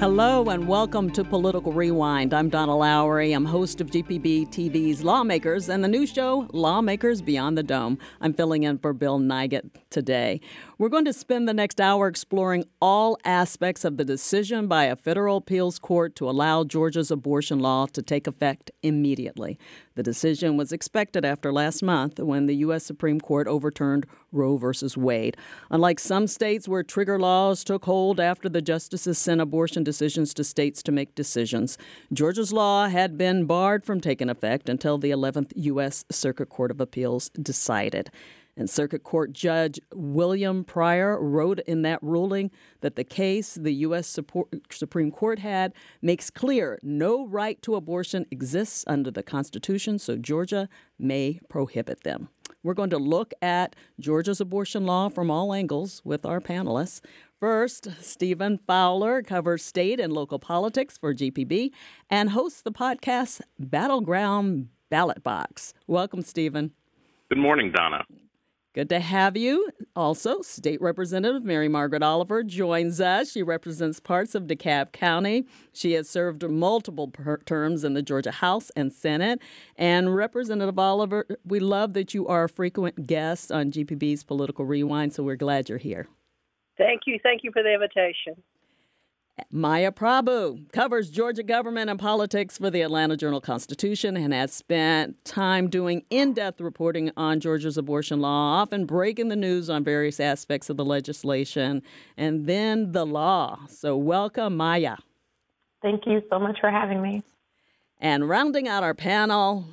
Hello and welcome to Political Rewind. I'm Donna Lowry. I'm host of GPB TV's Lawmakers and the new show Lawmakers Beyond the Dome. I'm filling in for Bill Nigut today. We're going to spend the next hour exploring all aspects of the decision by a federal appeals court to allow Georgia's abortion law to take effect immediately. The decision was expected after last month when the U.S. Supreme Court overturned Roe v. Wade. Unlike some states where trigger laws took hold after the justices sent abortion decisions to states to make decisions, Georgia's law had been barred from taking effect until the 11th U.S. Circuit Court of Appeals decided. And Circuit Court Judge William Pryor wrote in that ruling that the case the U.S. Supreme Court had makes clear no right to abortion exists under the Constitution, so Georgia may prohibit them. We're going to look at Georgia's abortion law from all angles with our panelists. First, Stephen Fowler covers state and local politics for GPB and hosts the podcast Battleground Ballot Box. Welcome, Stephen. Good morning, Donna. Good to have you. Also, State Representative Mary Margaret Oliver joins us. She represents parts of DeKalb County. She has served multiple per- terms in the Georgia House and Senate. And Representative Oliver, we love that you are a frequent guest on GPB's Political Rewind, so we're glad you're here. Thank you. Thank you for the invitation. Maya Prabhu covers Georgia government and politics for the Atlanta Journal Constitution and has spent time doing in depth reporting on Georgia's abortion law, often breaking the news on various aspects of the legislation and then the law. So, welcome, Maya. Thank you so much for having me. And rounding out our panel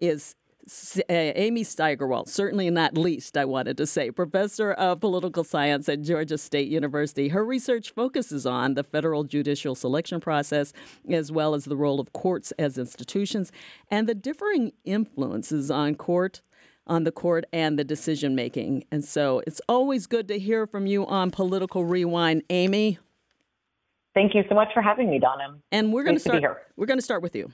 is uh, Amy Steigerwalt, certainly not least, I wanted to say, professor of political science at Georgia State University. Her research focuses on the federal judicial selection process, as well as the role of courts as institutions and the differing influences on court on the court and the decision making. And so it's always good to hear from you on Political Rewind, Amy. Thank you so much for having me, Donna. And we're going to start. We're going to start with you.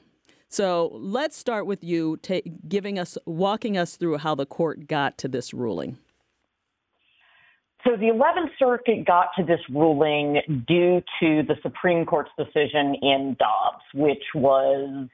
So let's start with you ta- giving us, walking us through how the court got to this ruling. So the 11th Circuit got to this ruling due to the Supreme Court's decision in Dobbs, which was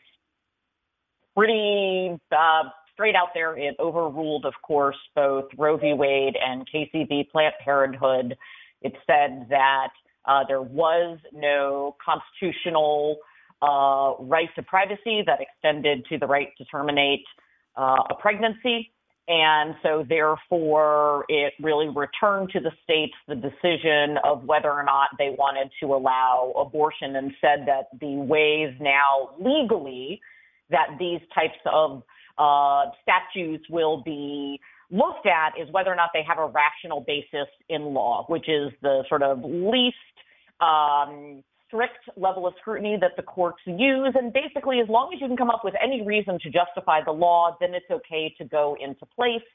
pretty uh, straight out there. It overruled, of course, both Roe v. Wade and Casey v. Planned Parenthood. It said that uh, there was no constitutional uh, right to privacy that extended to the right to terminate uh, a pregnancy. And so, therefore, it really returned to the states the decision of whether or not they wanted to allow abortion and said that the ways now legally that these types of uh, statutes will be looked at is whether or not they have a rational basis in law, which is the sort of least um, strict level of scrutiny that the courts use. And basically, as long as you can come up with any reason to justify the law, then it's okay to go into place.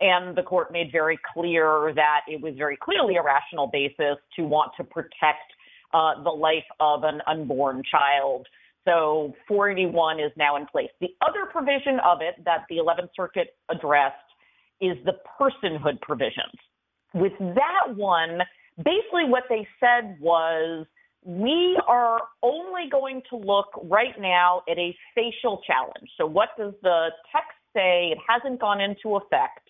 And the court made very clear that it was very clearly a rational basis to want to protect uh, the life of an unborn child. So 481 is now in place. The other provision of it that the 11th Circuit addressed is the personhood provisions. With that one, basically what they said was we are only going to look right now at a facial challenge. So, what does the text say? It hasn't gone into effect.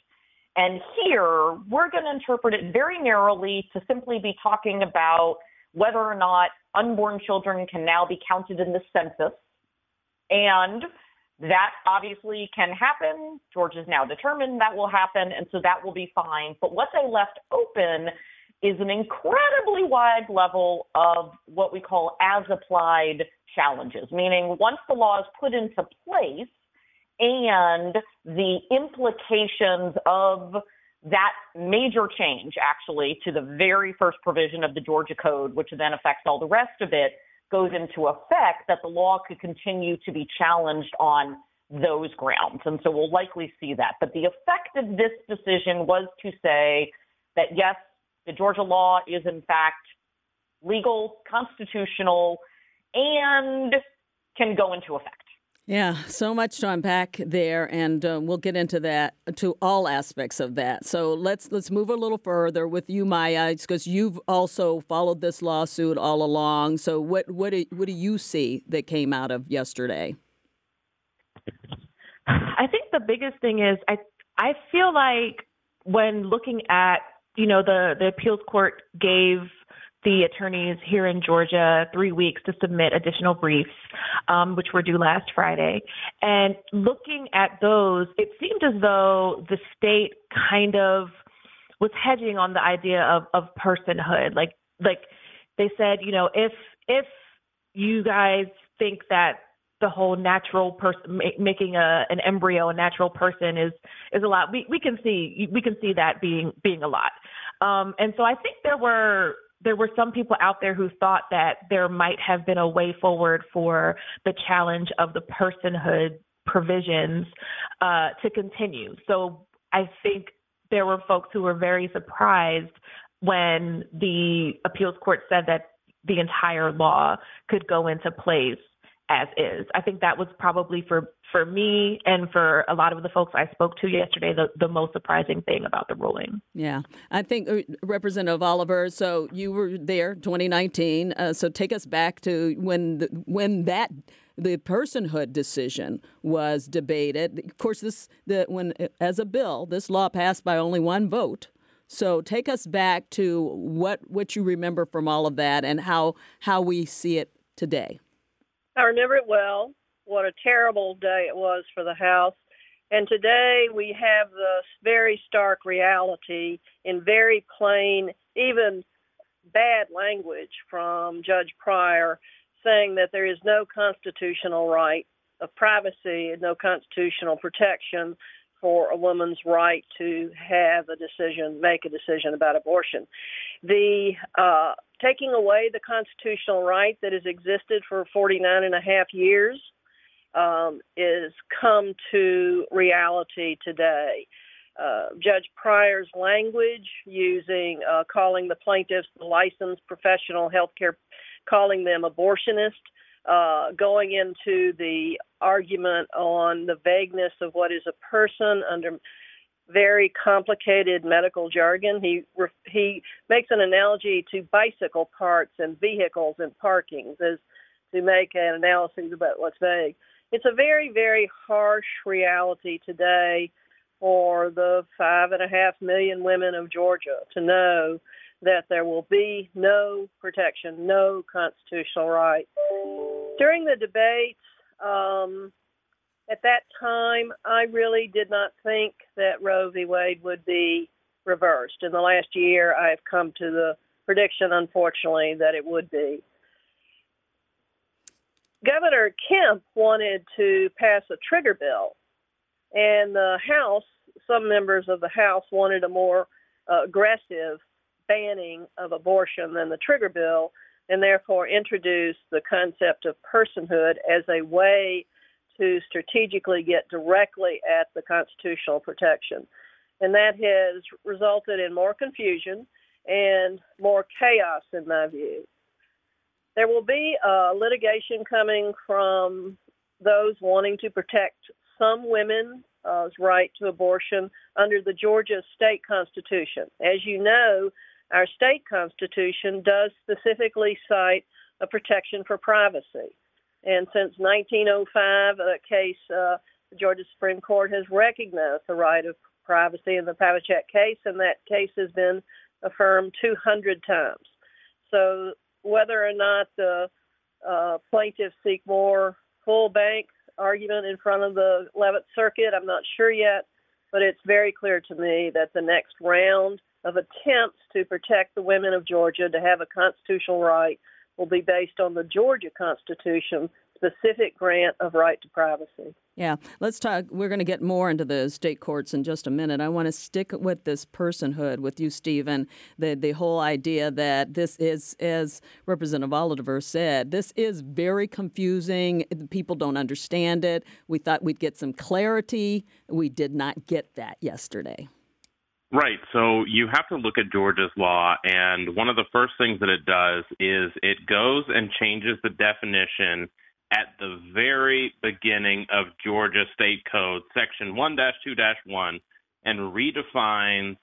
And here, we're going to interpret it very narrowly to simply be talking about whether or not unborn children can now be counted in the census. And that obviously can happen. George is now determined that will happen, and so that will be fine. But what they left open is an incredibly wide level of what we call as applied challenges, meaning once the law is put into place and the implications of that major change actually to the very first provision of the Georgia Code, which then affects all the rest of it, goes into effect, that the law could continue to be challenged on those grounds. And so we'll likely see that. But the effect of this decision was to say that yes, the Georgia law is in fact legal, constitutional, and can go into effect. Yeah, so much to unpack there, and uh, we'll get into that to all aspects of that. So let's let's move a little further with you, Maya, because you've also followed this lawsuit all along. So what what do, what do you see that came out of yesterday? I think the biggest thing is I I feel like when looking at you know the the appeals court gave the attorneys here in Georgia three weeks to submit additional briefs, um, which were due last Friday. And looking at those, it seemed as though the state kind of was hedging on the idea of, of personhood. Like, like they said, you know, if if you guys think that the whole natural person making a an embryo a natural person is is a lot we we can see we can see that being being a lot um and so i think there were there were some people out there who thought that there might have been a way forward for the challenge of the personhood provisions uh, to continue. So I think there were folks who were very surprised when the appeals court said that the entire law could go into place as is. I think that was probably for for me and for a lot of the folks I spoke to yesterday the, the most surprising thing about the ruling. Yeah, I think uh, Representative Oliver. So you were there 2019. Uh, so take us back to when the, when that the personhood decision was debated. Of course, this the when as a bill, this law passed by only one vote. So take us back to what what you remember from all of that and how how we see it today. I remember it well. What a terrible day it was for the House. And today we have the very stark reality in very plain, even bad language from Judge Pryor saying that there is no constitutional right of privacy and no constitutional protection for a woman's right to have a decision, make a decision about abortion. The uh, taking away the constitutional right that has existed for 49 and a half years um, is come to reality today. Uh, Judge Pryor's language using uh, calling the plaintiffs the licensed professional healthcare, calling them abortionists, uh, going into the argument on the vagueness of what is a person under very complicated medical jargon. He he makes an analogy to bicycle parts and vehicles and parkings as to make an analysis about what's vague. It's a very very harsh reality today for the five and a half million women of Georgia to know that there will be no protection, no constitutional right. During the debates, um, at that time, I really did not think that Roe v. Wade would be reversed. In the last year, I have come to the prediction, unfortunately, that it would be. Governor Kemp wanted to pass a trigger bill, and the House, some members of the House wanted a more uh, aggressive banning of abortion than the trigger bill, and therefore introduced the concept of personhood as a way to strategically get directly at the constitutional protection. And that has resulted in more confusion and more chaos, in my view. There will be uh, litigation coming from those wanting to protect some women's uh, right to abortion under the Georgia state constitution. As you know, our state constitution does specifically cite a protection for privacy. And since 1905, a case, uh, the Georgia Supreme Court has recognized the right of privacy in the Pavesich case, and that case has been affirmed 200 times. So whether or not the uh, plaintiffs seek more full bank argument in front of the 11th Circuit, I'm not sure yet, but it's very clear to me that the next round of attempts to protect the women of Georgia to have a constitutional right will be based on the Georgia Constitution, specific grant of right to privacy. Yeah, let's talk. We're going to get more into the state courts in just a minute. I want to stick with this personhood with you, Stephen. The the whole idea that this is, as Representative Oliver said, this is very confusing. People don't understand it. We thought we'd get some clarity. We did not get that yesterday. Right. So you have to look at Georgia's law, and one of the first things that it does is it goes and changes the definition at the very beginning of Georgia State Code, Section 1 2 1, and redefines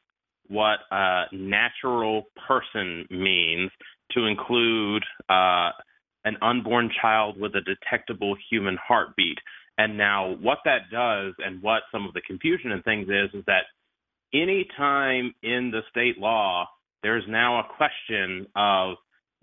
what a natural person means to include uh, an unborn child with a detectable human heartbeat. And now, what that does, and what some of the confusion and things is, is that any time in the state law, there's now a question of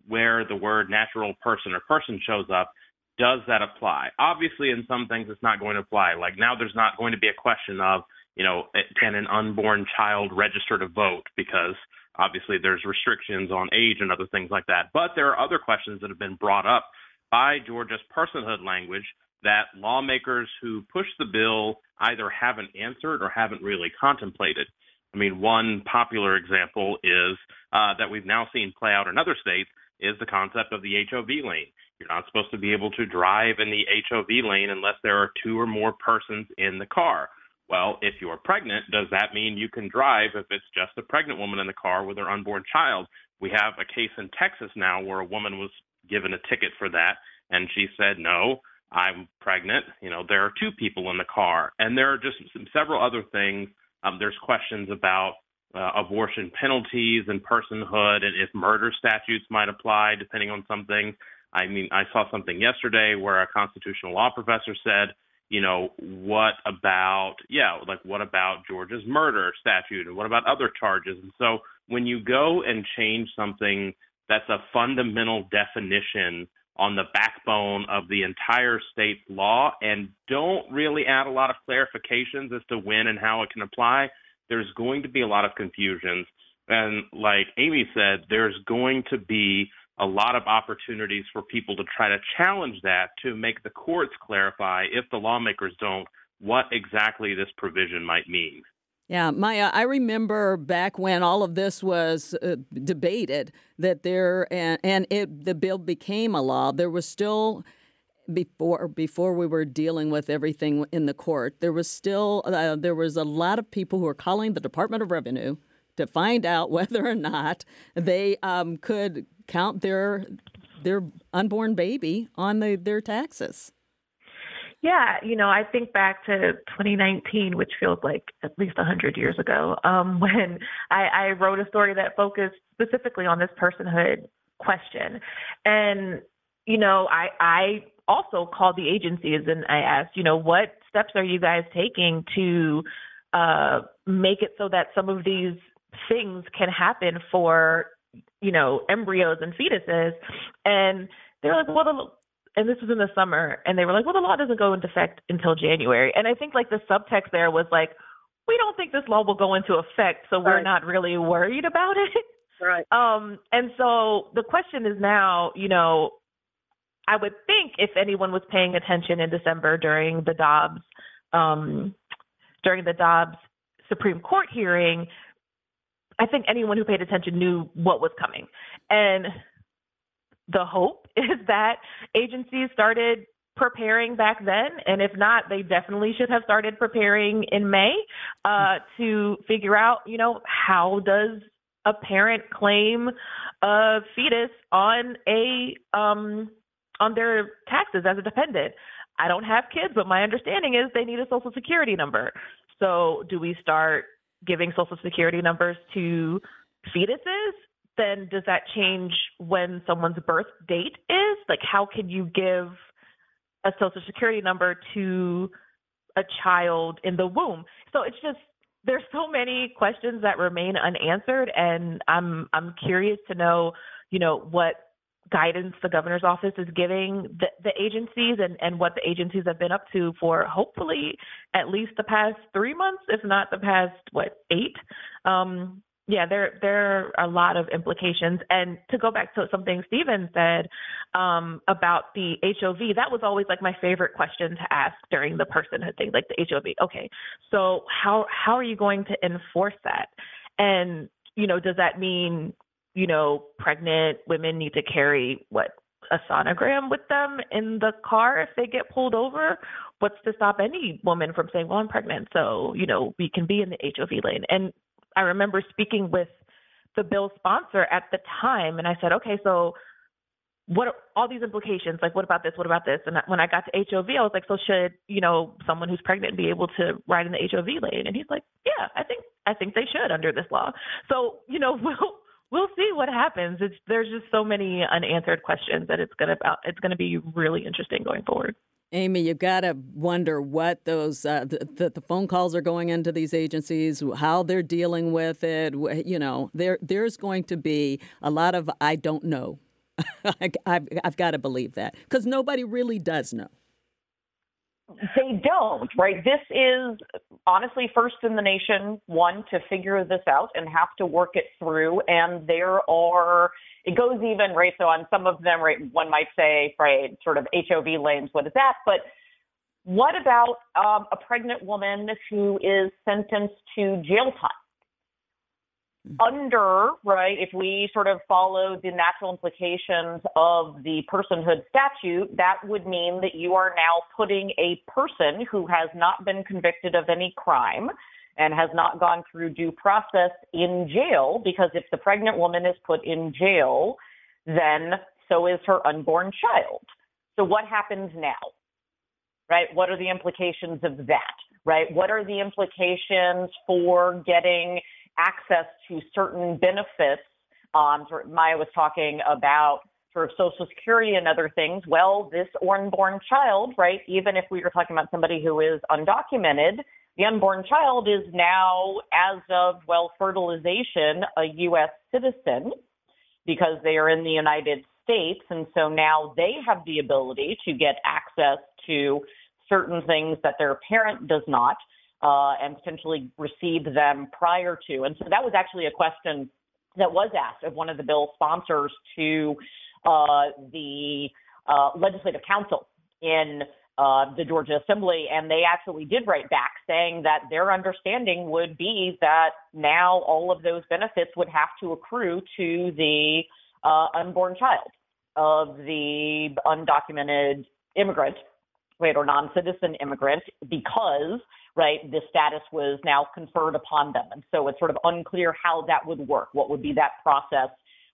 where the word natural person or person shows up. Does that apply? Obviously, in some things, it's not going to apply. Like now, there's not going to be a question of, you know, eh, can an unborn child register to vote? Because obviously, there's restrictions on age and other things like that. But there are other questions that have been brought up by Georgia's personhood language that lawmakers who push the bill either haven't answered or haven't really contemplated. I mean, one popular example is uh, that we've now seen play out in other states is the concept of the HOV lane. You're not supposed to be able to drive in the HOV lane unless there are two or more persons in the car. Well, if you're pregnant, does that mean you can drive if it's just a pregnant woman in the car with her unborn child? We have a case in Texas now where a woman was given a ticket for that, and she said, No, I'm pregnant. You know, there are two people in the car. And there are just several other things. Um, there's questions about uh, abortion penalties and personhood and if murder statutes might apply depending on some things. I mean, I saw something yesterday where a constitutional law professor said, you know, what about, yeah, like what about Georgia's murder statute and what about other charges? And so when you go and change something that's a fundamental definition on the backbone of the entire state's law and don't really add a lot of clarifications as to when and how it can apply, there's going to be a lot of confusions. And like Amy said, there's going to be a lot of opportunities for people to try to challenge that to make the courts clarify, if the lawmakers don't, what exactly this provision might mean. Yeah, Maya, I remember back when all of this was uh, debated that there and, and it the bill became a law. There was still before before we were dealing with everything in the court. There was still uh, there was a lot of people who were calling the Department of Revenue to find out whether or not they um, could count their their unborn baby on the, their taxes. Yeah, you know, I think back to 2019, which feels like at least 100 years ago, um, when I, I wrote a story that focused specifically on this personhood question. And, you know, I, I also called the agencies and I asked, you know, what steps are you guys taking to uh, make it so that some of these things can happen for, you know, embryos and fetuses? And they're like, well, the and this was in the summer, and they were like, well, the law doesn't go into effect until January. And I think like the subtext there was like, we don't think this law will go into effect, so we're not really worried about it. Right. Um, and so the question is now, you know, I would think if anyone was paying attention in December during the Dobbs, um, during the Dobbs Supreme Court hearing, I think anyone who paid attention knew what was coming. And the hope is that agencies started preparing back then. And if not they definitely should have started preparing in may uh, to figure out you know how does a parent claim a fetus on a um, on their taxes as a dependent? I don't have kids but my understanding is they need a social security number. So do we start giving social security numbers to fetuses then does that change when someone's birth date is? Like, how can you give a social security number to a child in the womb? So it's just there's so many questions that remain unanswered, and I'm I'm curious to know, you know, what guidance the governor's office is giving the, the agencies and, and what the agencies have been up to for hopefully at least the past three months, if not the past what eight. Um, yeah, there there are a lot of implications. And to go back to something Stephen said um, about the HOV, that was always like my favorite question to ask during the personhood thing, like the HOV. Okay, so how how are you going to enforce that? And you know, does that mean you know pregnant women need to carry what a sonogram with them in the car if they get pulled over? What's to stop any woman from saying, "Well, I'm pregnant, so you know we can be in the HOV lane"? And I remember speaking with the bill sponsor at the time, and I said, okay, so what are all these implications? Like, what about this? What about this? And when I got to HOV, I was like, so should you know someone who's pregnant be able to ride in the HOV lane? And he's like, yeah, I think I think they should under this law. So you know, we'll we'll see what happens. It's there's just so many unanswered questions that it's gonna it's gonna be really interesting going forward. Amy, you've got to wonder what those uh, the, the phone calls are going into these agencies, how they're dealing with it. You know, there there's going to be a lot of I don't know. I've, I've got to believe that because nobody really does know. They don't, right? This is honestly first in the nation, one, to figure this out and have to work it through. And there are, it goes even, right? So on some of them, right, one might say, right, sort of HOV lanes, what is that? But what about um, a pregnant woman who is sentenced to jail time? Mm-hmm. under, right, if we sort of follow the natural implications of the personhood statute, that would mean that you are now putting a person who has not been convicted of any crime and has not gone through due process in jail because if the pregnant woman is put in jail, then so is her unborn child. So what happens now? Right? What are the implications of that? Right? What are the implications for getting access to certain benefits. Um, Maya was talking about sort of Social Security and other things. Well, this unborn child, right, even if we were talking about somebody who is undocumented, the unborn child is now, as of, well, fertilization, a U.S. citizen because they are in the United States. And so now they have the ability to get access to certain things that their parent does not uh, and potentially receive them prior to. And so that was actually a question that was asked of one of the bill sponsors to uh, the uh, legislative counsel in uh, the Georgia Assembly, and they actually did write back saying that their understanding would be that now all of those benefits would have to accrue to the uh, unborn child of the undocumented immigrant, right, or non-citizen immigrant, because right, the status was now conferred upon them. And so it's sort of unclear how that would work. What would be that process?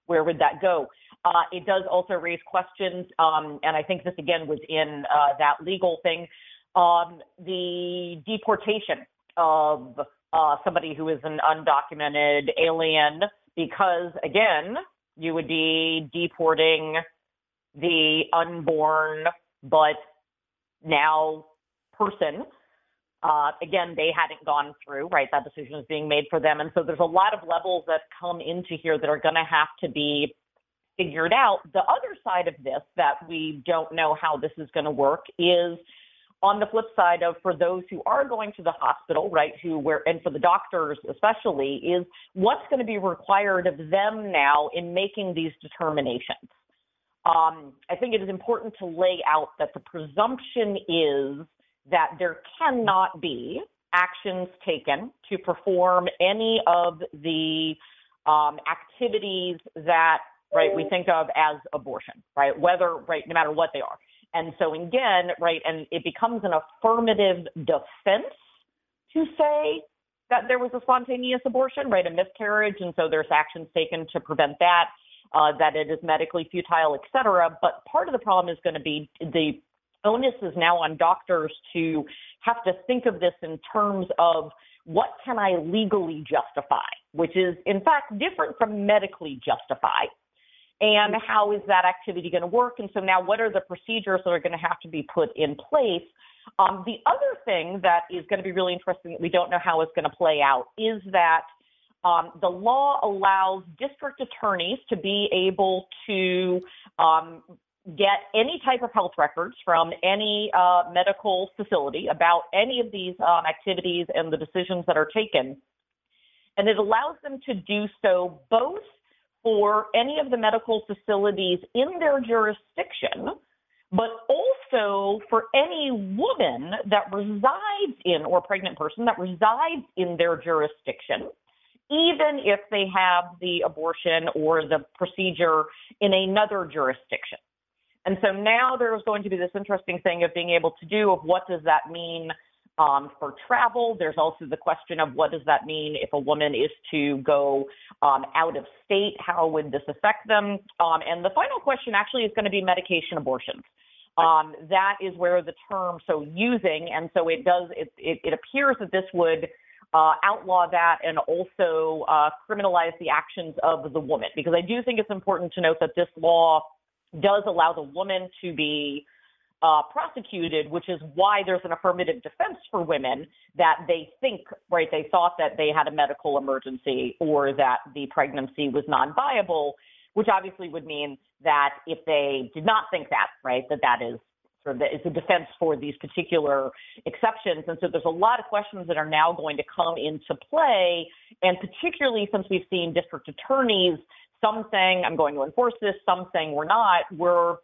Where would that go? Uh, it does also raise questions, um, and I think this again was in uh, that legal thing, um, the deportation of uh, somebody who is an undocumented alien, because again, you would be deporting the unborn but now person uh, again, they hadn't gone through, right? That decision is being made for them. And so there's a lot of levels that come into here that are going to have to be figured out. The other side of this that we don't know how this is going to work is on the flip side of for those who are going to the hospital, right, who were, and for the doctors especially, is what's going to be required of them now in making these determinations. Um, I think it is important to lay out that the presumption is that there cannot be actions taken to perform any of the um, activities that right we think of as abortion right? Whether right no matter what they are. And so again right and it becomes an affirmative defense to say that there was a spontaneous abortion right a miscarriage and so there's actions taken to prevent that uh, that it is medically futile et cetera. But part of the problem is going to be the onus is now on doctors to have to think of this in terms of what can I legally justify, which is in fact different from medically justify. And how is that activity going to work? And so now, what are the procedures that are going to have to be put in place? Um, the other thing that is going to be really interesting that we don't know how it's going to play out is that um, the law allows district attorneys to be able to um, get any type of health records from any uh, medical facility about any of these um, activities and the decisions that are taken. And it allows them to do so both for any of the medical facilities in their jurisdiction, but also for any woman that resides in, or pregnant person that resides in their jurisdiction, even if they have the abortion or the procedure in another jurisdiction. And so now there's going to be this interesting thing of being able to do of what does that mean um, for travel. There's also the question of what does that mean if a woman is to go um, out of state? How would this affect them? Um, and the final question actually is going to be medication abortions. Um, that is where the term so using, and so it does. It, it, it appears that this would uh, outlaw that and also uh, criminalize the actions of the woman, because I do think it's important to note that this law does allow the woman to be uh, prosecuted, which is why there's an affirmative defense for women that they think, right, they thought that they had a medical emergency or that the pregnancy was non viable, which obviously would mean that if they did not think that, right, that that is sort of the, is a defense for these particular exceptions. And so there's a lot of questions that are now going to come into play, and particularly since we've seen district attorneys, some saying, I'm going to enforce this, some saying we're not, we're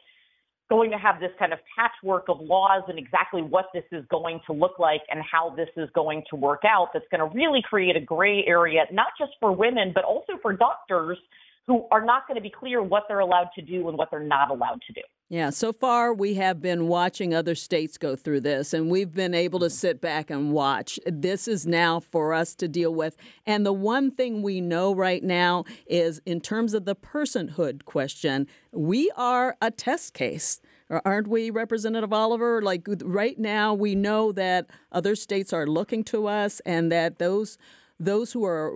going to have this kind of patchwork of laws and exactly what this is going to look like and how this is going to work out that's going to really create a gray area, not just for women, but also for doctors who are not going to be clear what they're allowed to do and what they're not allowed to do. Yeah, so far we have been watching other states go through this, and we've been able to sit back and watch. This is now for us to deal with. And the one thing we know right now is in terms of the personhood question, we are a test case. Aren't we, Representative Oliver? Like right now, we know that other states are looking to us and that those those who are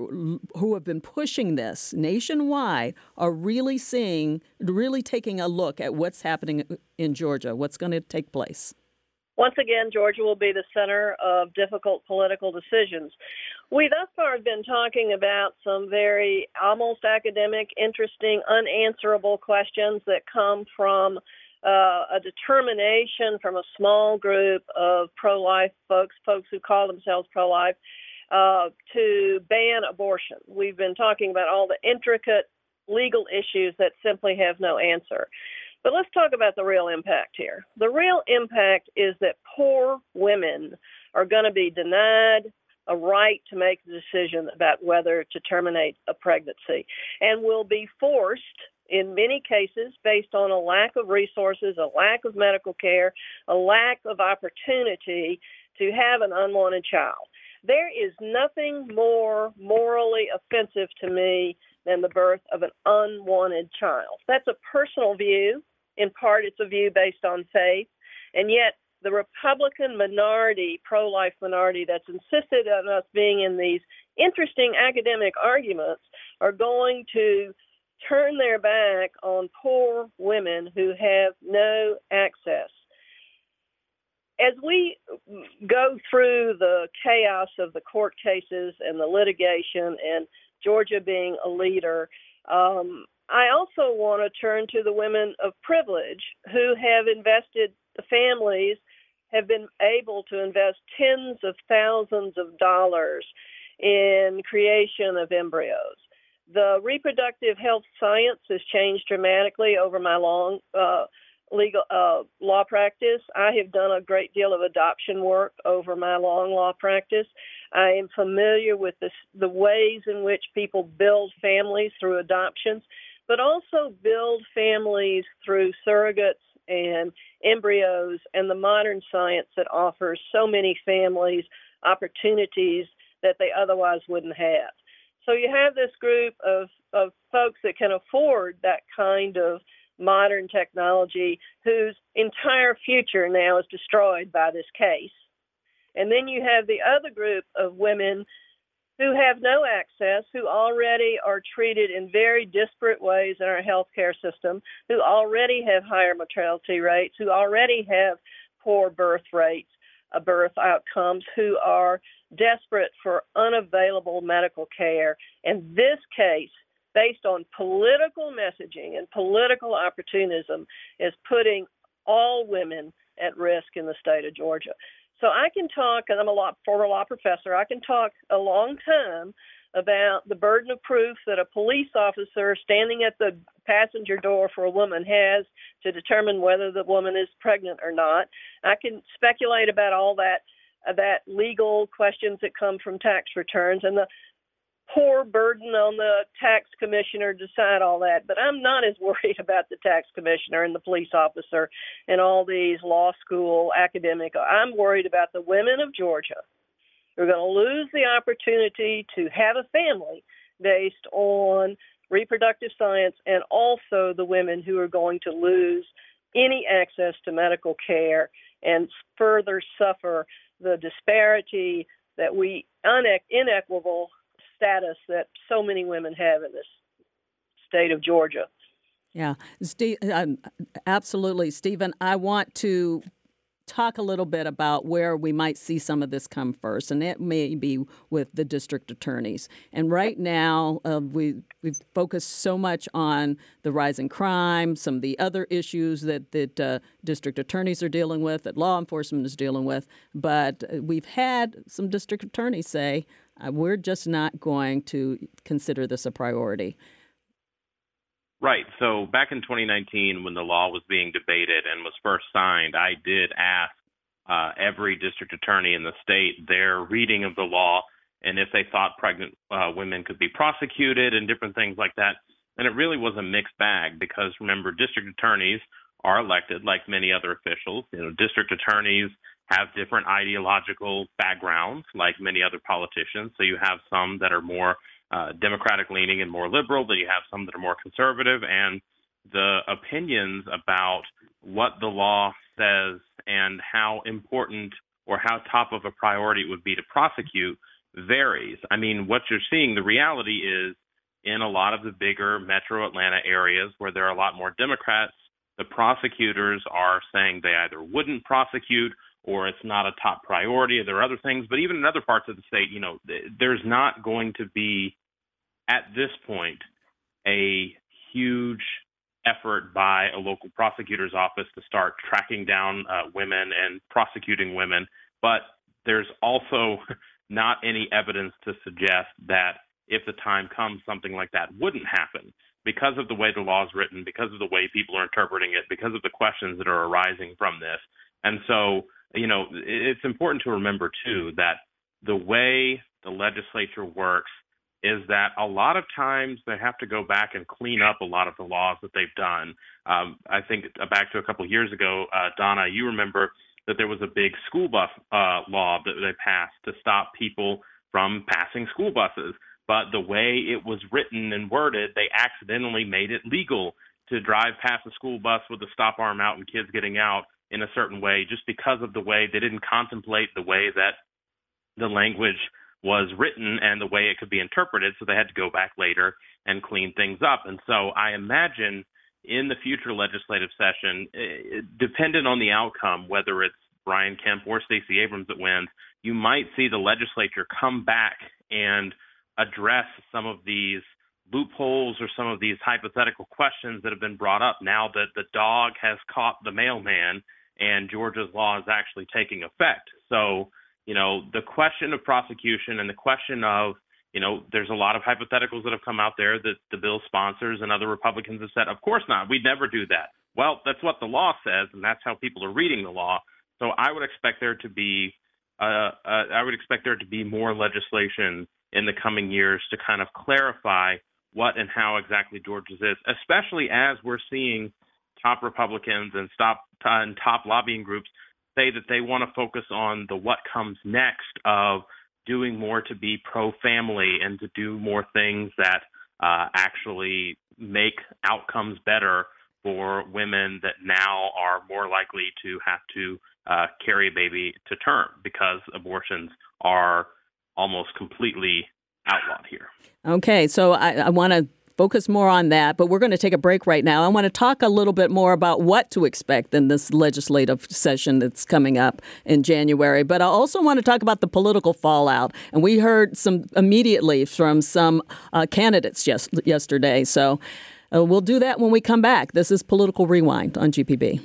who have been pushing this nationwide are really seeing, really taking a look at what's happening in Georgia, what's going to take place. Once again, Georgia will be the center of difficult political decisions. We thus far have been talking about some very almost academic, interesting, unanswerable questions that come from uh, a determination from a small group of pro life folks, folks who call themselves pro life, uh, to ban abortion. We've been talking about all the intricate legal issues that simply have no answer. But let's talk about the real impact here. The real impact is that poor women are going to be denied a right to make the decision about whether to terminate a pregnancy and will be forced in many cases based on a lack of resources, a lack of medical care, a lack of opportunity to have an unwanted child. There is nothing more morally offensive to me than the birth of an unwanted child. That's a personal view. In part, it's a view based on faith. And yet, the Republican minority, pro life minority, that's insisted on us being in these interesting academic arguments are going to turn their back on poor women who have no access as we go through the chaos of the court cases and the litigation and Georgia being a leader, um, I also want to turn to the women of privilege who have invested, the families have been able to invest tens of thousands of dollars in creation of embryos. The reproductive health science has changed dramatically over my long uh, legal uh, law practice. I have done a great deal of adoption work over my long law practice. I am familiar with the, the ways in which people build families through adoptions, but also build families through surrogates and embryos and the modern science that offers so many families opportunities that they otherwise wouldn't have. So you have this group of, of folks that can afford that kind of modern technology whose entire future now is destroyed by this case. And then you have the other group of women who have no access, who already are treated in very disparate ways in our healthcare system, who already have higher mortality rates, who already have poor birth rates, uh, birth outcomes, who are desperate for unavailable medical care. And this case based on political messaging and political opportunism is putting all women at risk in the state of Georgia. So I can talk, and I'm a law, former law professor, I can talk a long time about the burden of proof that a police officer standing at the passenger door for a woman has to determine whether the woman is pregnant or not. I can speculate about all that uh, that legal questions that come from tax returns and the poor burden on the tax commissioner to decide all that. But I'm not as worried about the tax commissioner and the police officer and all these law school academic. I'm worried about the women of Georgia who are going to lose the opportunity to have a family based on reproductive science and also the women who are going to lose any access to medical care and further suffer the disparity that we inequitable status that so many women have in this state of Georgia. Yeah, Steve, um, absolutely, Stephen. I want to talk a little bit about where we might see some of this come first, and it may be with the district attorneys. And right now, uh, we we've focused so much on the rise in crime, some of the other issues that that uh, district attorneys are dealing with, that law enforcement is dealing with. But uh, we've had some district attorneys say, uh, "We're just not going to consider this a priority." Right. So back in 2019, when the law was being debated and was first signed, I did ask uh, every district attorney in the state their reading of the law and if they thought pregnant uh, women could be prosecuted and different things like that. And it really was a mixed bag because remember, district attorneys are elected like many other officials. You know, district attorneys have different ideological backgrounds like many other politicians. So you have some that are more uh, Democratic leaning and more liberal, then you have some that are more conservative, and the opinions about what the law says and how important or how top of a priority it would be to prosecute varies. I mean, what you're seeing, the reality is in a lot of the bigger metro Atlanta areas where there are a lot more Democrats, the prosecutors are saying they either wouldn't prosecute or it's not a top priority. There are other things, but even in other parts of the state, you know, there's not going to be at this point a huge effort by a local prosecutor's office to start tracking down uh, women and prosecuting women. But there's also not any evidence to suggest that if the time comes, something like that wouldn't happen because of the way the law is written, because of the way people are interpreting it, because of the questions that are arising from this. And so, you know, it's important to remember, too, that the way the legislature works is that a lot of times they have to go back and clean up a lot of the laws that they've done. Um, I think back to a couple years ago, uh, Donna, you remember that there was a big school bus uh, law that they passed to stop people from passing school buses. But the way it was written and worded, they accidentally made it legal to drive past a school bus with a stop arm out and kids getting out in a certain way just because of the way they didn't contemplate the way that the language was written and the way it could be interpreted. So they had to go back later and clean things up. And so I imagine in the future legislative session, eh, dependent on the outcome, whether it's Brian Kemp or Stacey Abrams that wins, you might see the legislature come back and address some of these loopholes or some of these hypothetical questions that have been brought up now that the dog has caught the mailman and Georgia's law is actually taking effect. So, you know, the question of prosecution and the question of, you know, there's a lot of hypotheticals that have come out there that the bill sponsors and other Republicans have said, of course not, we'd never do that. Well, that's what the law says, and that's how people are reading the law. So I would expect there to be, uh, uh, I would expect there to be more legislation in the coming years to kind of clarify what and how exactly Georgia's is, especially as we're seeing top Republicans and top and top lobbying groups say that they want to focus on the what comes next of doing more to be pro family and to do more things that uh, actually make outcomes better for women that now are more likely to have to uh, carry a baby to term because abortions are almost completely outlawed here. Okay, so I, I want to focus more on that, but we're going to take a break right now. I want to talk a little bit more about what to expect in this legislative session that's coming up in January. But I also want to talk about the political fallout. And we heard some immediately from some uh, candidates just yesterday. So uh, we'll do that when we come back. This is Political Rewind on GPB.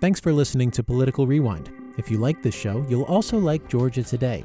Thanks for listening to Political Rewind. If you like this show, you'll also like Georgia Today.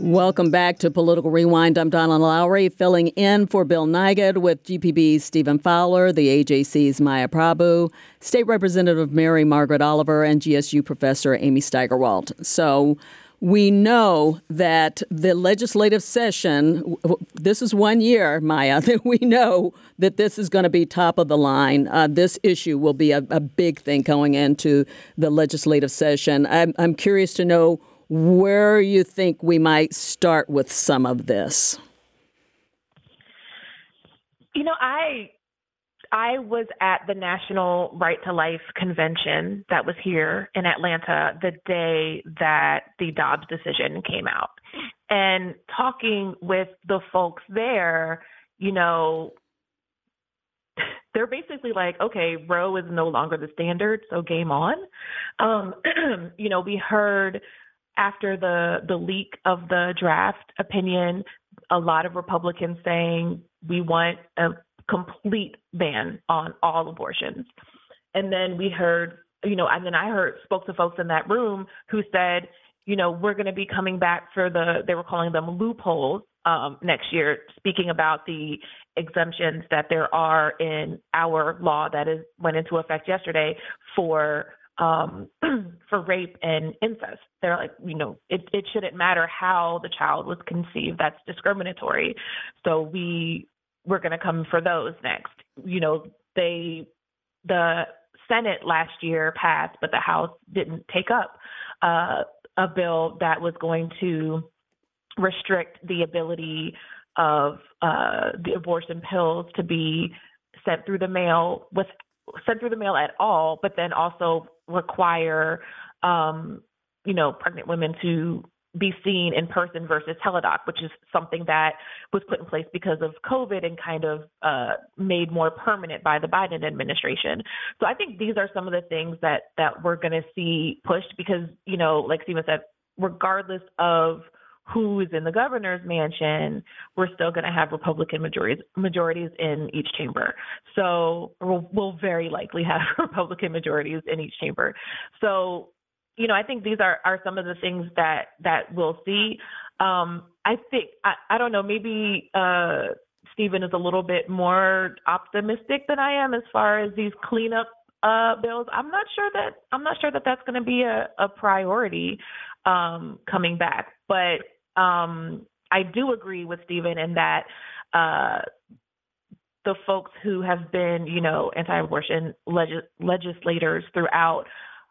Welcome back to Political Rewind. I'm Donna Lowry, filling in for Bill Nigut with GPB's Stephen Fowler, the AJC's Maya Prabhu, State Representative Mary Margaret Oliver, and GSU Professor Amy Steigerwalt. So we know that the legislative session, this is one year, Maya, that we know that this is going to be top of the line. Uh, this issue will be a, a, big thing going into the legislative session. I'm, I'm curious to know where you think we might start with some of this. You know, I I was at the National Right to Life convention that was here in Atlanta the day that the Dobbs decision came out. And talking with the folks there, you know, they're basically like, okay, Roe is no longer the standard, so game on. Um, you know, we heard after the the leak of the draft opinion, a lot of Republicans saying we want a complete ban on all abortions. And then we heard, you know, and then I heard spoke to folks in that room who said, you know, we're going to be coming back for the they were calling them loopholes um, next year, speaking about the exemptions that there are in our law that is went into effect yesterday for um, for rape and incest. They're like, you know, it, it shouldn't matter how the child was conceived. That's discriminatory. So we we're going to come for those next. You know, they the Senate last year passed, but the House didn't take up uh, a bill that was going to restrict the ability of uh, the abortion pills to be sent through the mail with sent through the mail at all, but then also require, um, you know, pregnant women to be seen in person versus teledoc, which is something that was put in place because of COVID and kind of uh, made more permanent by the Biden administration. So I think these are some of the things that that we're going to see pushed because, you know, like Stephen said, regardless of who is in the governor's mansion, we're still going to have Republican majorities majorities in each chamber. So we'll, we'll very likely have Republican majorities in each chamber. So, you know, I think these are are some of the things that that we'll see. Um, I think I, I don't know, maybe uh, Stephen is a little bit more optimistic than I am as far as these cleanup uh, bills. I'm not sure that I'm not sure that that's going to be a, a priority um, coming back. But um, I do agree with Stephen in that uh, the folks who have been, you know, anti-abortion legis- legislators throughout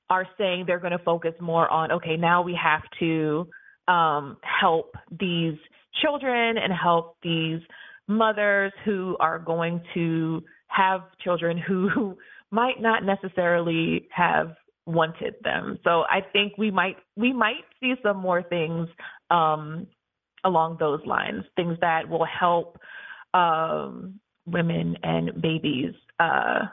are saying they're going to focus more on, okay, now we have to um, help these children and help these mothers who are going to have children who might not necessarily have wanted them. So I think we might we might see some more things um, along those lines, things that will help um, women and babies. Uh,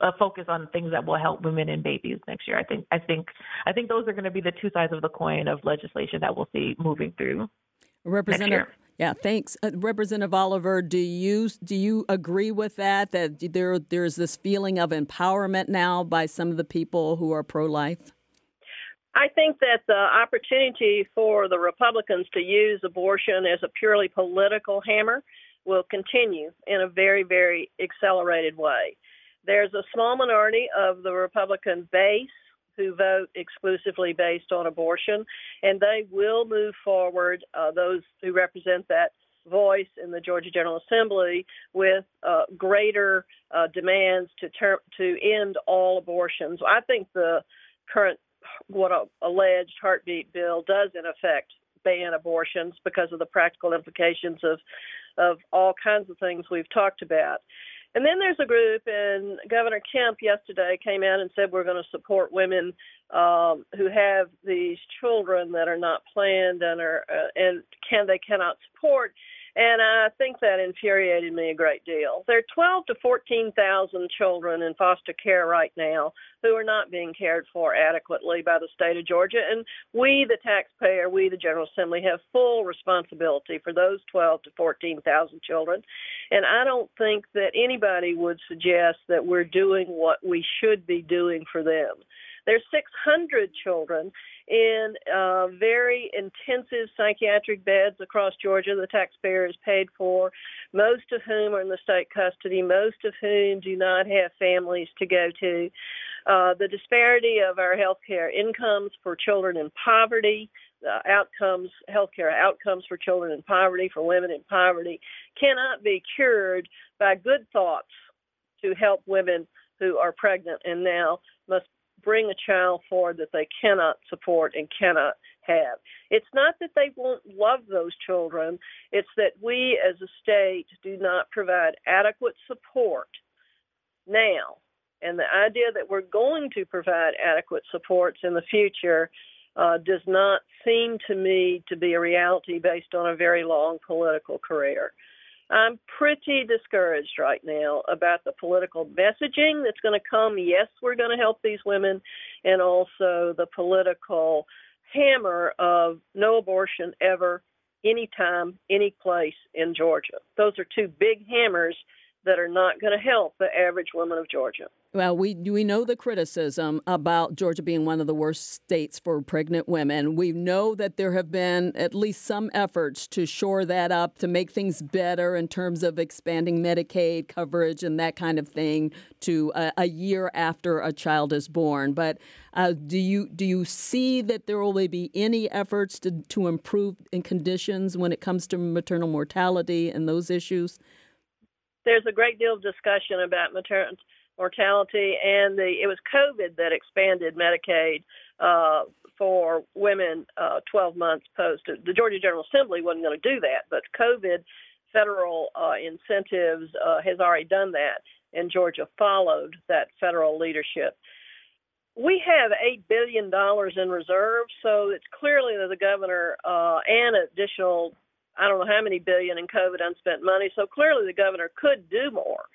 a focus on things that will help women and babies next year. I think I think I think those are going to be the two sides of the coin of legislation that we'll see moving through. Representative yeah, thanks, uh, Representative Oliver. Do you do you agree with that? That there there's this feeling of empowerment now by some of the people who are pro-life. I think that the opportunity for the Republicans to use abortion as a purely political hammer will continue in a very, very accelerated way. There's a small minority of the Republican base who vote exclusively based on abortion, and they will move forward, uh, those who represent that voice in the Georgia General Assembly, with uh, greater uh, demands to, ter- to end all abortions. I think the current, what a alleged heartbeat bill does in effect ban abortions because of the practical implications of of all kinds of things we've talked about. And then there's a group, and Governor Kemp yesterday came out and said we're going to support women um, who have these children that are not planned and are uh, and can they cannot support. And I think that infuriated me a great deal. There are 12 to 14,000 children in foster care right now who are not being cared for adequately by the state of Georgia. And we, the taxpayer, we, the General Assembly, have full responsibility for those 12 to 14,000 children. And I don't think that anybody would suggest that we're doing what we should be doing for them. There's 600 children in uh, very intensive psychiatric beds across Georgia. The taxpayer is paid for, most of whom are in the state custody, most of whom do not have families to go to. Uh, the disparity of our health care incomes for children in poverty, uh, outcomes, healthcare outcomes for children in poverty, for women in poverty, cannot be cured by good thoughts to help women who are pregnant and now must bring a child forward that they cannot support and cannot have. It's not that they won't love those children, it's that we as a state do not provide adequate support now. And the idea that we're going to provide adequate supports in the future uh, does not seem to me to be a reality based on a very long political career. I'm pretty discouraged right now about the political messaging that's going to come. Yes, we're going to help these women, and also the political hammer of no abortion ever, anytime, any place in Georgia. Those are two big hammers that are not going to help the average woman of Georgia. Well, we we know the criticism about Georgia being one of the worst states for pregnant women. We know that there have been at least some efforts to shore that up, to make things better in terms of expanding Medicaid coverage and that kind of thing to a, a year after a child is born. But uh, do you do you see that there will be any efforts to to improve in conditions when it comes to maternal mortality and those issues? There's a great deal of discussion about maternal mortality, and the it was COVID that expanded Medicaid uh, for women uh, 12 months post. The Georgia General Assembly wasn't going to do that, but COVID federal uh, incentives uh, has already done that, and Georgia followed that federal leadership. We have eight billion dollars in reserves, so it's clearly that the governor uh, and additional I don't know how many billion in COVID unspent money. So clearly the governor could do more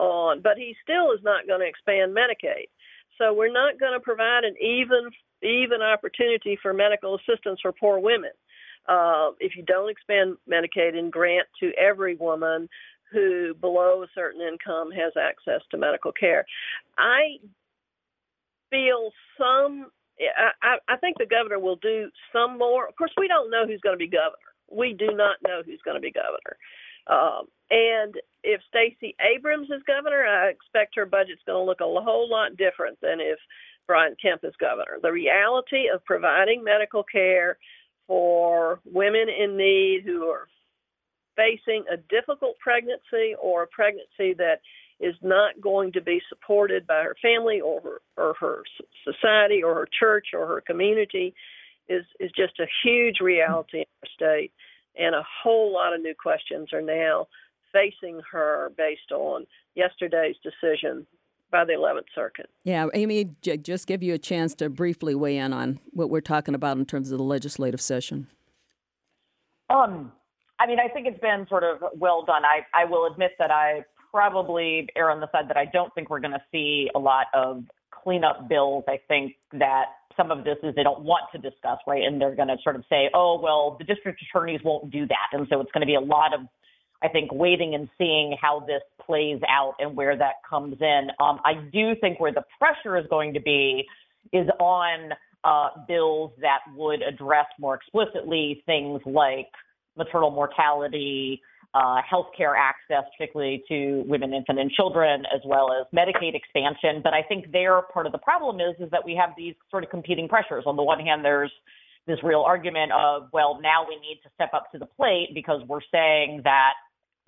on, but he still is not going to expand Medicaid. So we're not going to provide an even even opportunity for medical assistance for poor women. Uh, if you don't expand Medicaid and grant to every woman who below a certain income has access to medical care, I feel some. I, I think the governor will do some more. Of course, we don't know who's going to be governor. We do not know who's going to be governor. Um, and if Stacey Abrams is governor, I expect her budget's going to look a whole lot different than if Brian Kemp is governor. The reality of providing medical care for women in need who are facing a difficult pregnancy or a pregnancy that is not going to be supported by her family or her, or her society or her church or her community is is just a huge reality in our state, and a whole lot of new questions are now facing her based on yesterday's decision by the 11th Circuit. Yeah, Amy, just give you a chance to briefly weigh in on what we're talking about in terms of the legislative session. Um, I mean, I think it's been sort of well done. I, I will admit that I probably err on the side that I don't think we're going to see a lot of cleanup bills. I think that some of this is they don't want to discuss, right? And they're going to sort of say, oh, well, the district attorneys won't do that. And so it's going to be a lot of, I think, waiting and seeing how this plays out and where that comes in. Um, I do think where the pressure is going to be is on uh, bills that would address more explicitly things like maternal mortality, uh, healthcare access, particularly to women, infant, and children, as well as Medicaid expansion. But I think there part of the problem is is that we have these sort of competing pressures. On the one hand, there's this real argument of well, now we need to step up to the plate because we're saying that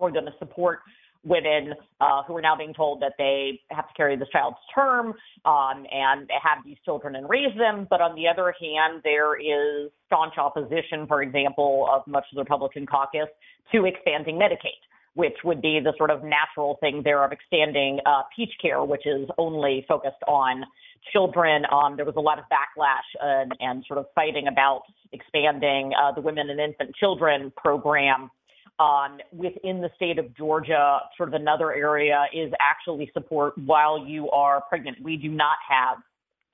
we're going to support women uh, who are now being told that they have to carry this child's term um, and have these children and raise them. But on the other hand, there is staunch opposition, for example, of much of the Republican caucus to expanding Medicaid. which would be the sort of natural thing there of expanding uh, Peach Care, which is only focused on children. Um, there was a lot of backlash and, and sort of fighting about expanding uh, the Women and Infant Children program. Um, within the state of Georgia, sort of another area is actually support while you are pregnant. We do not have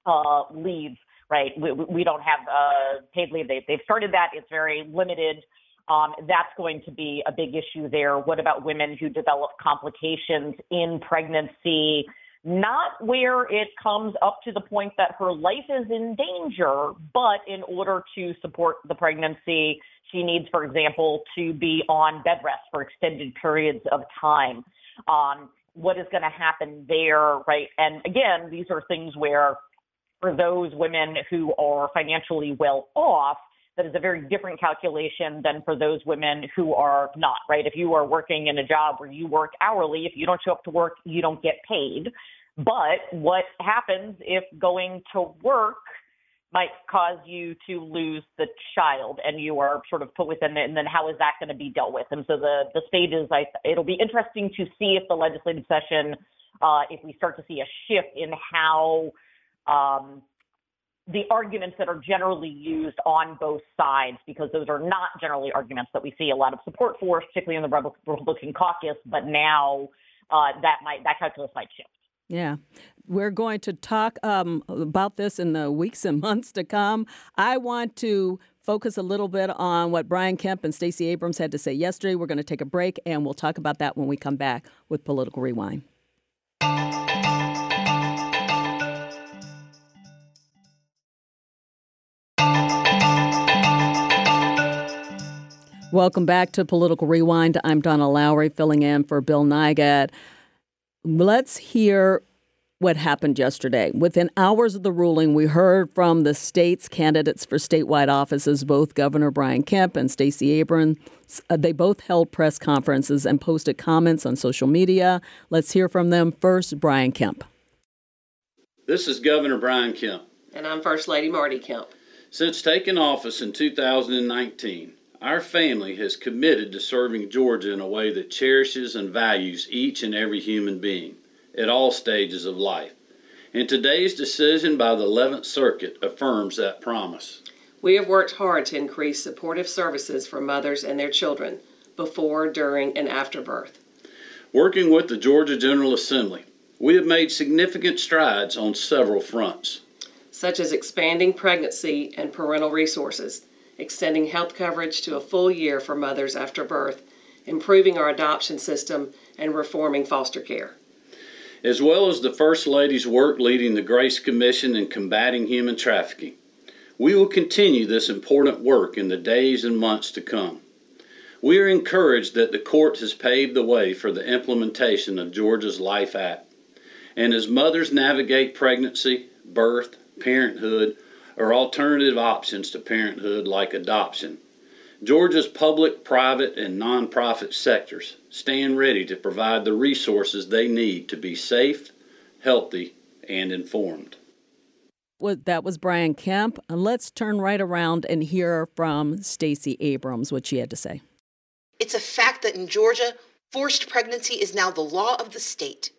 uh, leave, right? We, we don't have uh, paid leave. They, they've started that. It's very limited. Um, that's going to be a big issue there. What about women who develop complications in pregnancy? Not where it comes up to the point that her life is in danger, but in order to support the pregnancy, she needs, for example, to be on bed rest for extended periods of time. Um, what is going to happen there, right? And again, these are things where, for those women who are financially well off, that is a very different calculation than for those women who are not, right? If you are working in a job where you work hourly, if you don't show up to work, you don't get paid. But what happens if going to work might cause you to lose the child and you are sort of put within it and then how is that going to be dealt with and so the the stages I, it'll be interesting to see if the legislative session uh, if we start to see a shift in how um, the arguments that are generally used on both sides, because those are not generally arguments that we see a lot of support for, particularly in the Republican caucus. But now uh, that might that calculus might shift. Yeah. We're going to talk um, about this in the weeks and months to come. I want to focus a little bit on what Brian Kemp and Stacey Abrams had to say yesterday. We're going to take a break and we'll talk about that when we come back with Political Rewind. Welcome back to Political Rewind. I'm Donna Lowry, filling in for Bill Nigut. Let's hear what happened yesterday. Within hours of the ruling, we heard from the state's candidates for statewide offices, both Governor Brian Kemp and Stacey Abrams. Uh, they both held press conferences and posted comments on social media. Let's hear from them first. Brian Kemp. This is Governor Brian Kemp. And I'm First Lady Marty Kemp. Since taking office in 2019, our family has committed to serving Georgia in a way that cherishes and values each and every human being at all stages of life. And today's decision by the 11th Circuit affirms that promise. We have worked hard to increase supportive services for mothers and their children before, during, and after birth. Working with the Georgia General Assembly, we have made significant strides on several fronts, such as expanding pregnancy and parental resources extending health coverage to a full year for mothers after birth, improving our adoption system, and reforming foster care. As well as the First Lady's work leading the Grace Commission in combating human trafficking. We will continue this important work in the days and months to come. We are encouraged that the court has paved the way for the implementation of Georgia's Life Act. And as mothers navigate pregnancy, birth, parenthood, or alternative options to parenthood like adoption. Georgia's public, private, and nonprofit sectors stand ready to provide the resources they need to be safe, healthy, and informed. Well, that was Brian Kemp. And let's turn right around and hear from Stacey Abrams what she had to say. It's a fact that in Georgia, forced pregnancy is now the law of the state.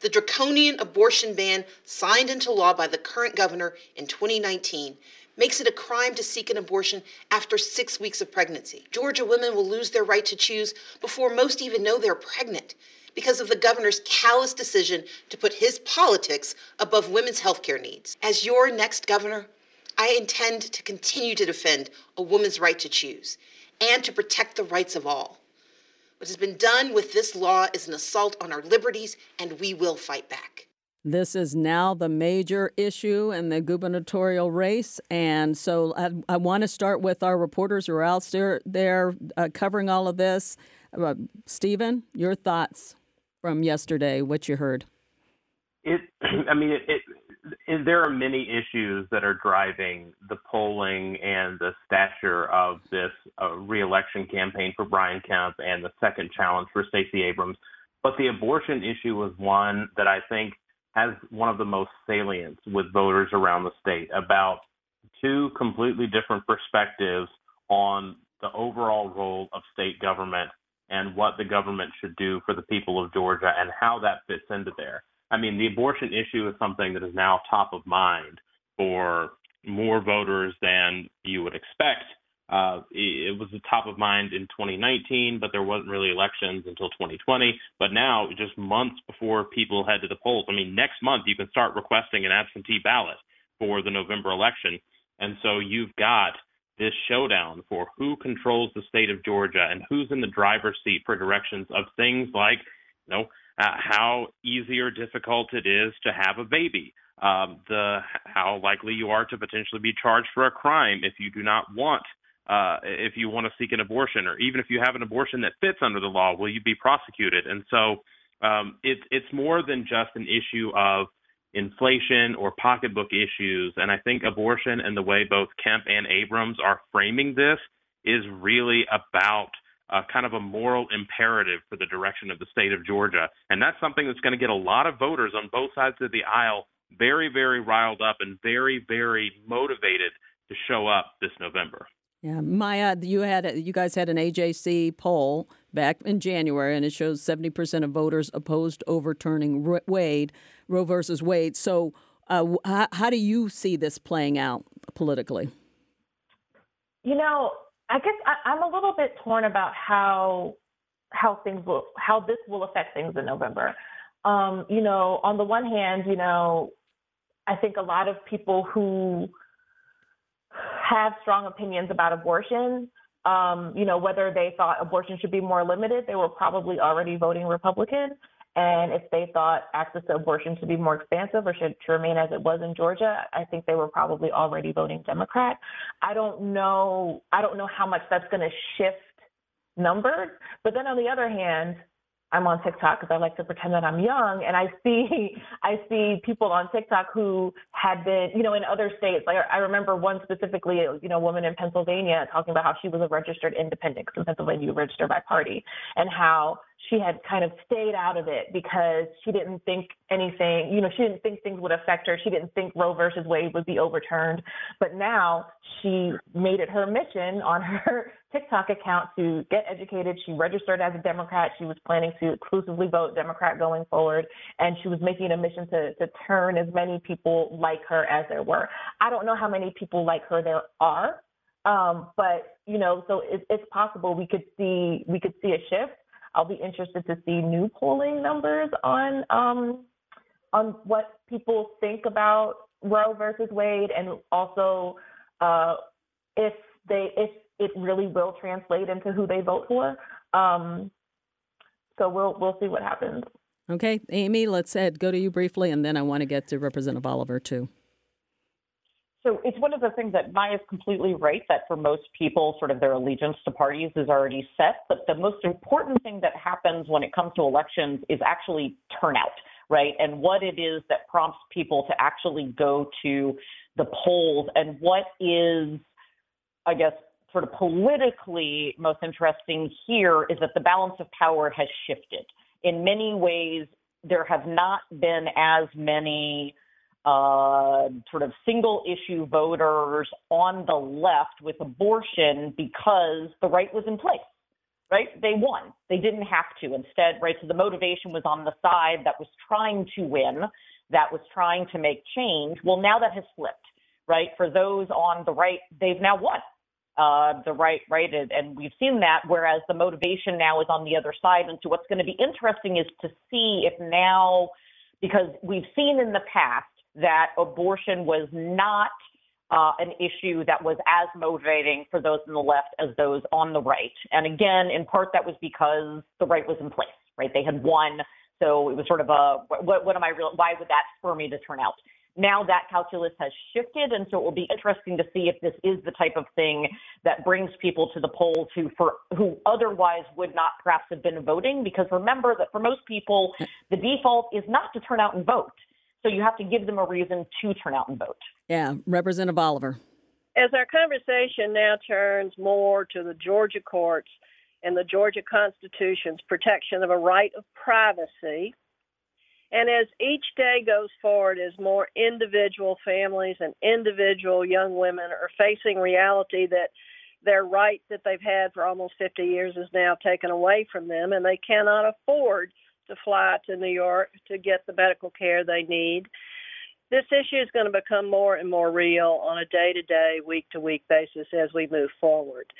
The draconian abortion ban signed into law by the current governor in 2019 makes it a crime to seek an abortion after six weeks of pregnancy. Georgia women will lose their right to choose before most even know they're pregnant because of the governor's callous decision to put his politics above women's health care needs. As your next governor, I intend to continue to defend a woman's right to choose and to protect the rights of all. What has been done with this law is an assault on our liberties, and we will fight back. This is now the major issue in the gubernatorial race. And so I, I want to start with our reporters who are out there, there uh, covering all of this. Uh, Stephen, your thoughts from yesterday, what you heard? It, I mean, it, it there are many issues that are driving the polling and the stature of this uh, reelection campaign for Brian Kemp and the second challenge for Stacey Abrams. But the abortion issue was one that I think has one of the most salient with voters around the state about two completely different perspectives on the overall role of state government and what the government should do for the people of Georgia and how that fits into there. I mean, the abortion issue is something that is now top of mind for more voters than you would expect. Uh, it was the top of mind in 2019, but there wasn't really elections until 2020. But now, just months before people head to the polls, I mean, next month you can start requesting an absentee ballot for the November election. And so you've got this showdown for who controls the state of Georgia and who's in the driver's seat for directions of things like, you know, uh, how easy or difficult it is to have a baby, um, the how likely you are to potentially be charged for a crime if you do not want uh, if you want to seek an abortion, or even if you have an abortion that fits under the law, will you be prosecuted? And so um, it's it's more than just an issue of inflation or pocketbook issues. And I think abortion and the way both Kemp and Abrams are framing this is really about uh, kind of a moral imperative for the direction of the state of Georgia. And that's something that's going to get a lot of voters on both sides of the aisle very, very riled up and very, very motivated to show up this November. Yeah, Maya, you had you guys had an AJC poll back in January, and it shows seventy percent of voters opposed overturning Wade, Roe versus Wade. So, uh, how, how do you see this playing out politically? You know, I guess I, I'm a little bit torn about how how things will how this will affect things in November. Um, you know, on the one hand, you know, I think a lot of people who have strong opinions about abortion, um, you know, whether they thought abortion should be more limited, they were probably already voting Republican. And if they thought access to abortion should be more expansive or should, remain as it was in Georgia, I think they were probably already voting Democrat. I don't know. I don't know how much that's going to shift numbers. But then on the other hand, I'm on TikTok because I like to pretend that I'm young, and I see I see people on TikTok who had been, you know, in other states. Like I remember one specifically, you know, woman in Pennsylvania talking about how she was a registered independent because in Pennsylvania you register by party, and how she had kind of stayed out of it because she didn't think anything, you know, she didn't think things would affect her. She didn't think Roe versus Wade would be overturned. But now she made it her mission on her TikTok account to get educated. She registered as a Democrat. She was planning to exclusively vote Democrat going forward. And she was making a mission to, to turn as many people like her as there were. I don't know how many people like her there are. Um, but you know, so it, it's possible we could see we could see a shift. I'll be interested to see new polling numbers on um, on what people think about Roe versus Wade, and also uh, if they if it really will translate into who they vote for. Um, so we'll we'll see what happens. Okay, Amy, let's head, go to you briefly, and then I want to get to Representative Oliver too. So it's one of the things that Maya's completely right that for most people, sort of their allegiance to parties is already set. But the most important thing that happens when it comes to elections is actually turnout, right? And what it is that prompts people to actually go to the polls and what is, I guess, sort of politically most interesting here is that the balance of power has shifted. In many ways, there have not been as many uh, sort of single issue voters on the left with abortion because the right was in place, right? They won. They didn't have to. Instead, right? So the motivation was on the side that was trying to win, that was trying to make change. Well, now that has flipped, right? For those on the right, they've now won. Uh, the right, right, and, and we've seen that. Whereas the motivation now is on the other side, and so what's going to be interesting is to see if now, because we've seen in the past that abortion was not uh, an issue that was as motivating for those on the left as those on the right. And again, in part, that was because the right was in place, right? They had won. So it was sort of a what, what am I real? Why would that spur me to turn out? Now that calculus has shifted, and so it will be interesting to see if this is the type of thing that brings people to the polls who, for who otherwise would not perhaps have been voting. Because remember that for most people, the default is not to turn out and vote. So you have to give them a reason to turn out and vote. Yeah, Representative Oliver. As our conversation now turns more to the Georgia courts and the Georgia Constitution's protection of a right of privacy, and as each day goes forward, as more individual families and individual young women are facing reality that their right that they've had for almost 50 years is now taken away from them, and they cannot afford to fly to New York to get the medical care they need. This issue is going to become more and more real on a day to day, week to week basis as we move forward.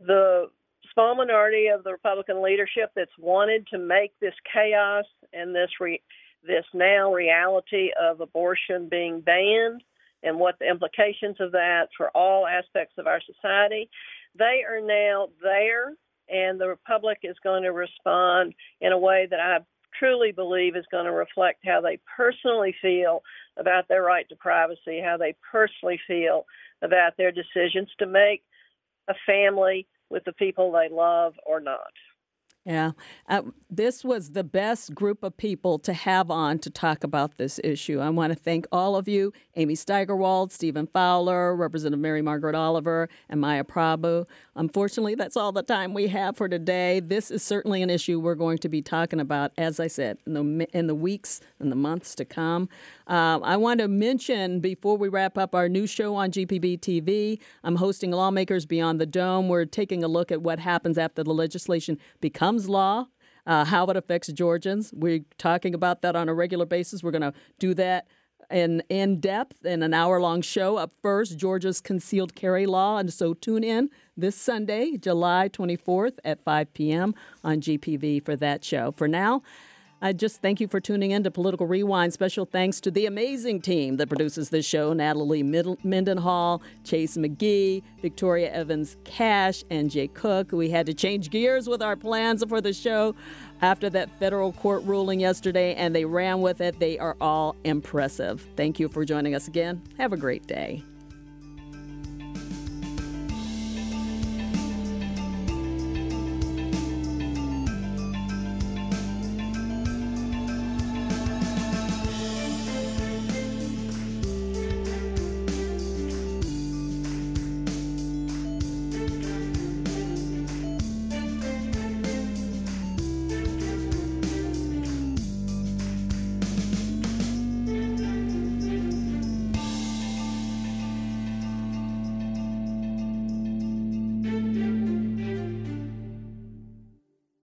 The small minority of the Republican leadership that's wanted to make this chaos and this re- this now reality of abortion being banned and what the implications of that for all aspects of our society. They are now there, and the Republic is going to respond in a way that I truly believe is going to reflect how they personally feel about their right to privacy, how they personally feel about their decisions to make a family with the people they love or not. Yeah. Uh, this was the best group of people to have on to talk about this issue. I want to thank all of you Amy Steigerwalt, Stephen Fowler, Representative Mary Margaret Oliver, and Maya Prabhu. Unfortunately, that's all the time we have for today. This is certainly an issue we're going to be talking about, as I said, in the, in the weeks and the months to come. Uh, I want to mention before we wrap up our new show on GPB TV, I'm hosting Lawmakers Beyond the Dome. We're taking a look at what happens after the legislation becomes law. Uh, how it affects Georgians. We're talking about that on a regular basis. We're going to do that in in depth in an hour long show. Up first, Georgia's concealed carry law, and so tune in this Sunday, July 24th at 5 p.m. on GPB for that show. For now. I just thank you for tuning in to Political Rewind. Special thanks to the amazing team that produces this show Natalie Mendenhall, Chase McGee, Victoria Evans Cash, and Jay Cook. We had to change gears with our plans for the show after that federal court ruling yesterday, and they ran with it. They are all impressive. Thank you for joining us again. Have a great day.